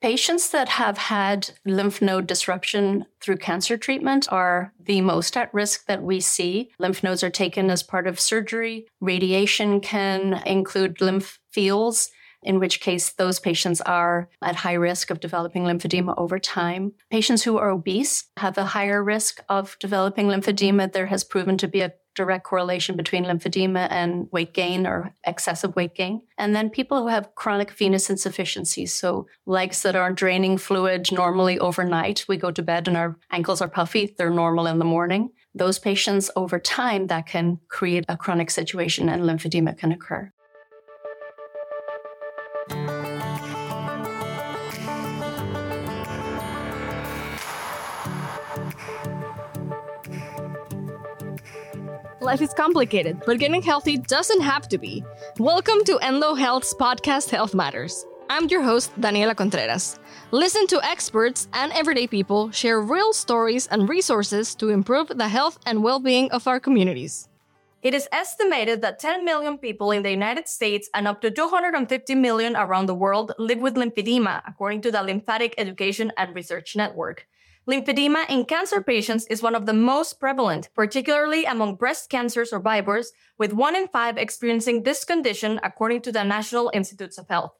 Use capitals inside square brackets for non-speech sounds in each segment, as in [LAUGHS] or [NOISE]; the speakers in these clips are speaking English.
Patients that have had lymph node disruption through cancer treatment are the most at risk that we see. Lymph nodes are taken as part of surgery. Radiation can include lymph fields in which case those patients are at high risk of developing lymphedema over time. Patients who are obese have a higher risk of developing lymphedema. There has proven to be a direct correlation between lymphedema and weight gain or excessive weight gain. And then people who have chronic venous insufficiency, so legs that aren't draining fluid normally overnight, we go to bed and our ankles are puffy, they're normal in the morning. Those patients over time that can create a chronic situation and lymphedema can occur. Life is complicated, but getting healthy doesn't have to be. Welcome to Enloe Health's podcast Health Matters. I'm your host, Daniela Contreras. Listen to experts and everyday people share real stories and resources to improve the health and well being of our communities. It is estimated that 10 million people in the United States and up to 250 million around the world live with lymphedema, according to the Lymphatic Education and Research Network. Lymphedema in cancer patients is one of the most prevalent, particularly among breast cancer survivors, with one in five experiencing this condition, according to the National Institutes of Health.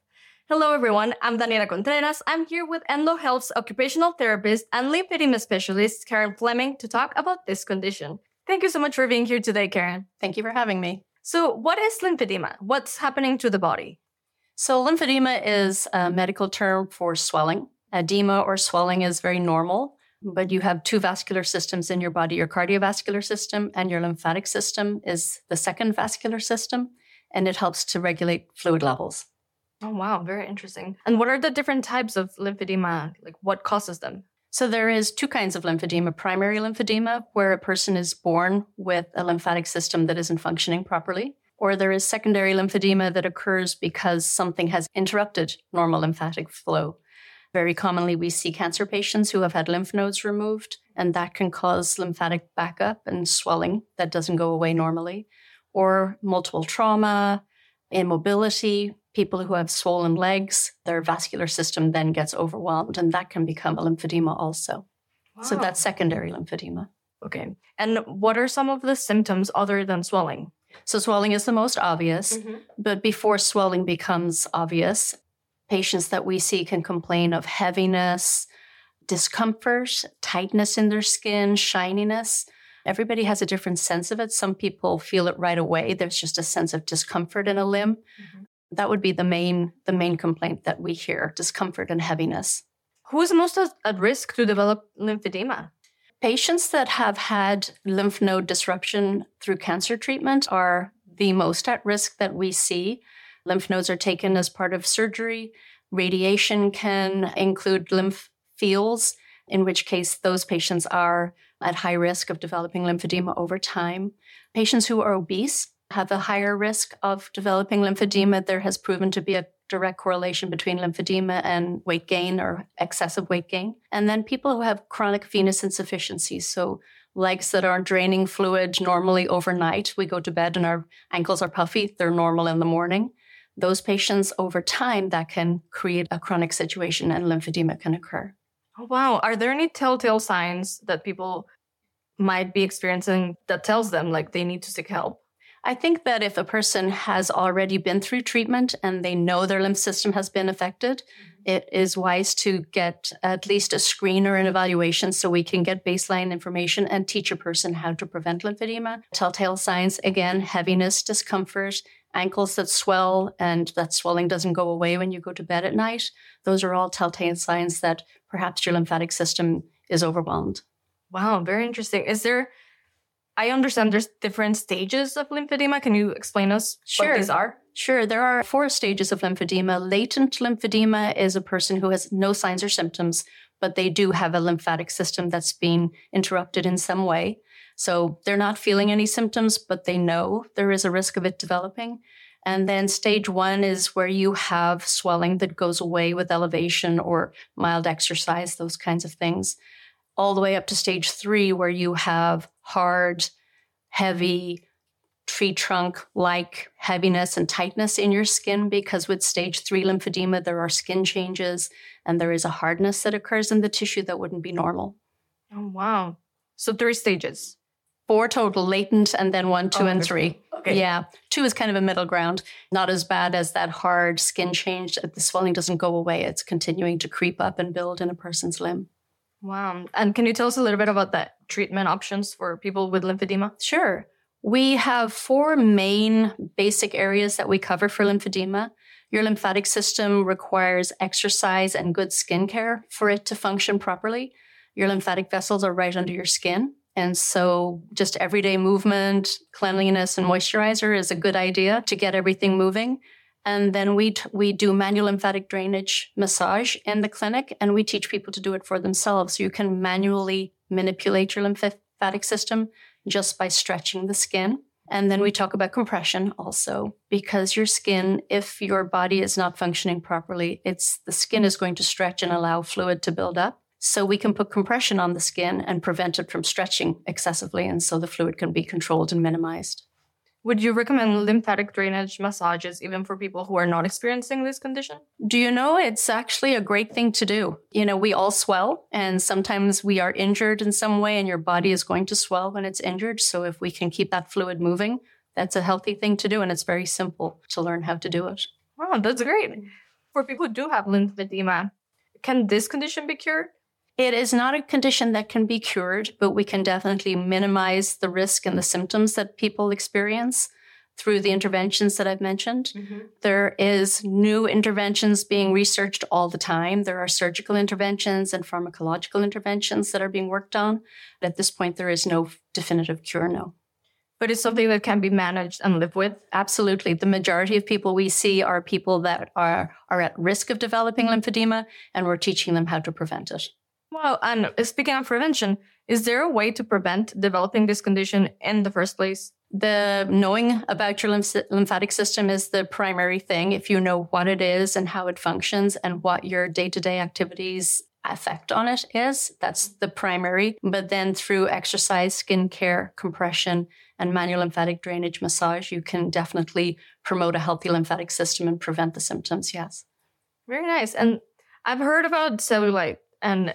Hello, everyone. I'm Daniela Contreras. I'm here with Enloe Health's occupational therapist and lymphedema specialist, Karen Fleming, to talk about this condition. Thank you so much for being here today, Karen. Thank you for having me. So, what is lymphedema? What's happening to the body? So, lymphedema is a medical term for swelling. Edema or swelling is very normal but you have two vascular systems in your body. Your cardiovascular system and your lymphatic system is the second vascular system and it helps to regulate fluid levels. Oh wow. Very interesting. And what are the different types of lymphedema? Like what causes them? So there is two kinds of lymphedema. Primary lymphedema where a person is born with a lymphatic system that isn't functioning properly or there is secondary lymphedema that occurs because something has interrupted normal lymphatic flow very commonly, we see cancer patients who have had lymph nodes removed, and that can cause lymphatic backup and swelling that doesn't go away normally, or multiple trauma, immobility, people who have swollen legs, their vascular system then gets overwhelmed, and that can become a lymphedema also. Wow. So that's secondary lymphedema. Okay. And what are some of the symptoms other than swelling? So, swelling is the most obvious, mm-hmm. but before swelling becomes obvious, Patients that we see can complain of heaviness, discomfort, tightness in their skin, shininess. Everybody has a different sense of it. Some people feel it right away. There's just a sense of discomfort in a limb. Mm-hmm. That would be the main the main complaint that we hear, discomfort and heaviness. Who is most at risk to develop lymphedema? Patients that have had lymph node disruption through cancer treatment are the most at risk that we see. Lymph nodes are taken as part of surgery. Radiation can include lymph fields, in which case those patients are at high risk of developing lymphedema over time. Patients who are obese have a higher risk of developing lymphedema. There has proven to be a direct correlation between lymphedema and weight gain or excessive weight gain. And then people who have chronic venous insufficiency, so legs that aren't draining fluid normally overnight. We go to bed and our ankles are puffy, they're normal in the morning those patients over time that can create a chronic situation and lymphedema can occur. Oh, wow. Are there any telltale signs that people might be experiencing that tells them like they need to seek help? I think that if a person has already been through treatment and they know their lymph system has been affected, mm-hmm. it is wise to get at least a screen or an evaluation so we can get baseline information and teach a person how to prevent lymphedema. Telltale signs, again, heaviness, discomfort, ankles that swell and that swelling doesn't go away when you go to bed at night. Those are all telltale signs that perhaps your lymphatic system is overwhelmed. Wow, very interesting. Is there I understand there's different stages of lymphedema. Can you explain us sure. what these are? Sure. There are four stages of lymphedema. Latent lymphedema is a person who has no signs or symptoms, but they do have a lymphatic system that's been interrupted in some way. So they're not feeling any symptoms, but they know there is a risk of it developing. And then stage one is where you have swelling that goes away with elevation or mild exercise, those kinds of things, all the way up to stage three, where you have hard, heavy, tree trunk like heaviness and tightness in your skin because with stage three lymphedema, there are skin changes and there is a hardness that occurs in the tissue that wouldn't be normal. Oh, wow. So three stages. Four total latent and then one, two, oh, and three. Okay. Yeah. Two is kind of a middle ground. Not as bad as that hard skin change. The swelling doesn't go away. It's continuing to creep up and build in a person's limb. Wow. And can you tell us a little bit about the treatment options for people with lymphedema? Sure. We have four main basic areas that we cover for lymphedema. Your lymphatic system requires exercise and good skin care for it to function properly. Your lymphatic vessels are right under your skin. And so just everyday movement, cleanliness, and moisturizer is a good idea to get everything moving. And then we, t- we do manual lymphatic drainage massage in the clinic, and we teach people to do it for themselves. You can manually manipulate your lymphatic system just by stretching the skin. And then we talk about compression also, because your skin, if your body is not functioning properly, it's the skin is going to stretch and allow fluid to build up. So we can put compression on the skin and prevent it from stretching excessively. And so the fluid can be controlled and minimized. Would you recommend lymphatic drainage massages even for people who are not experiencing this condition? Do you know it's actually a great thing to do? You know, we all swell and sometimes we are injured in some way and your body is going to swell when it's injured. So if we can keep that fluid moving, that's a healthy thing to do and it's very simple to learn how to do it. Wow, that's great. For people who do have lymphedema, can this condition be cured? It is not a condition that can be cured, but we can definitely minimize the risk and the symptoms that people experience through the interventions that I've mentioned. Mm-hmm. There is new interventions being researched all the time. There are surgical interventions and pharmacological interventions that are being worked on. At this point, there is no definitive cure, no. But it's something that can be managed and lived with. Absolutely. The majority of people we see are people that are, are at risk of developing lymphedema, and we're teaching them how to prevent it. Well, and speaking of prevention, is there a way to prevent developing this condition in the first place? The knowing about your lymph- lymphatic system is the primary thing. If you know what it is and how it functions and what your day to day activities effect on it is, that's the primary. But then through exercise, skin care, compression, and manual lymphatic drainage massage, you can definitely promote a healthy lymphatic system and prevent the symptoms. Yes. Very nice. And I've heard about cellulite and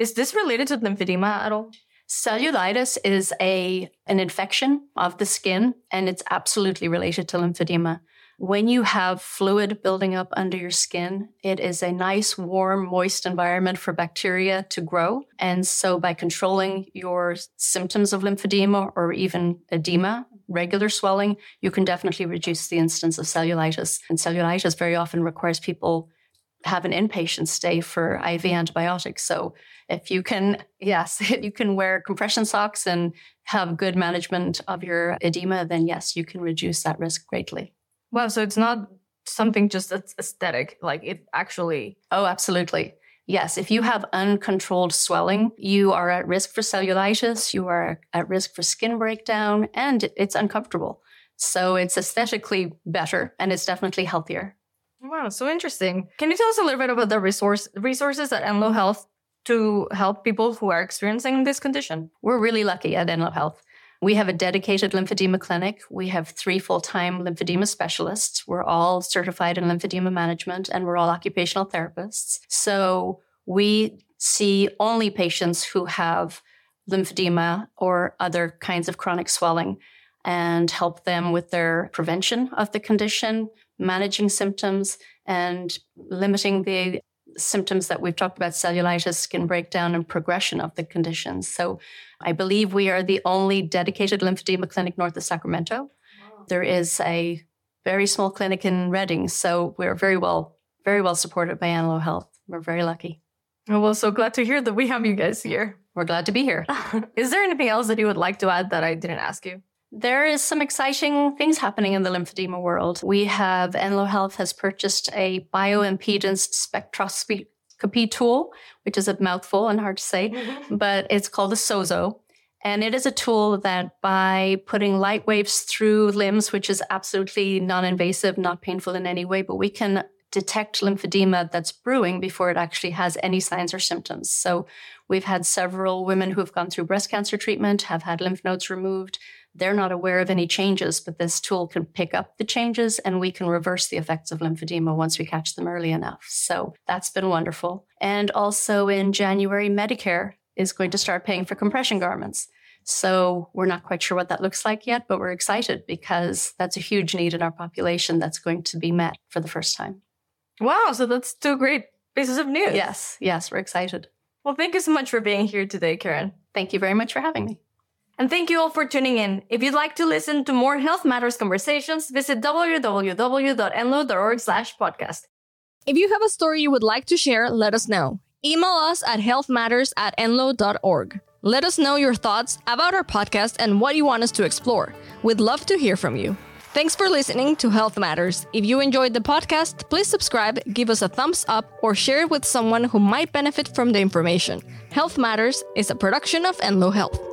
is this related to lymphedema at all? Cellulitis is a an infection of the skin and it's absolutely related to lymphedema. When you have fluid building up under your skin, it is a nice, warm, moist environment for bacteria to grow. And so by controlling your symptoms of lymphedema or even edema, regular swelling, you can definitely reduce the incidence of cellulitis. And cellulitis very often requires people have an inpatient stay for IV antibiotics. So if you can, [LAUGHS] yes, if you can wear compression socks and have good management of your edema, then yes, you can reduce that risk greatly. Wow. So it's not something just aesthetic, like it actually. Oh, absolutely. Yes, if you have uncontrolled swelling, you are at risk for cellulitis, you are at risk for skin breakdown, and it's uncomfortable. So it's aesthetically better and it's definitely healthier. Wow, so interesting. Can you tell us a little bit about the resource resources at Enloe Health to help people who are experiencing this condition? We're really lucky at Enloe Health. We have a dedicated lymphedema clinic. We have three full time lymphedema specialists. We're all certified in lymphedema management and we're all occupational therapists. So we see only patients who have lymphedema or other kinds of chronic swelling and help them with their prevention of the condition, managing symptoms and limiting the symptoms that we've talked about cellulitis, skin breakdown, and progression of the conditions. So I believe we are the only dedicated lymphedema clinic north of Sacramento. Wow. There is a very small clinic in Redding. So we're very well, very well supported by Enloe Health. We're very lucky. Oh, well, so glad to hear that we have you guys here. We're glad to be here. [LAUGHS] is there anything else that you would like to add that I didn't ask you? There is some exciting things happening in the lymphedema world. We have Enloe Health has purchased a bioimpedance spectroscopy tool, which is a mouthful and hard to say, mm-hmm. but it's called a SOZO. And it is a tool that by putting light waves through limbs, which is absolutely non-invasive, not painful in any way, but we can detect lymphedema that's brewing before it actually has any signs or symptoms. So we've had several women who have gone through breast cancer treatment, have had lymph nodes removed, they're not aware of any changes, but this tool can pick up the changes and we can reverse the effects of lymphedema once we catch them early enough. So that's been wonderful. And also in January, Medicare is going to start paying for compression garments. So we're not quite sure what that looks like yet, but we're excited because that's a huge need in our population that's going to be met for the first time. Wow, so that's two great pieces of news. Yes, yes, we're excited. Well, thank you so much for being here today, Karen. Thank you very much for having me. And thank you all for tuning in. If you'd like to listen to more Health Matters conversations, visit www.enloe.org slash podcast. If you have a story you would like to share, let us know. Email us at healthmatters at enloe.org. Let us know your thoughts about our podcast and what you want us to explore. We'd love to hear from you. Thanks for listening to Health Matters. If you enjoyed the podcast, please subscribe, give us a thumbs up, or share it with someone who might benefit from the information. Health Matters is a production of Enloe Health.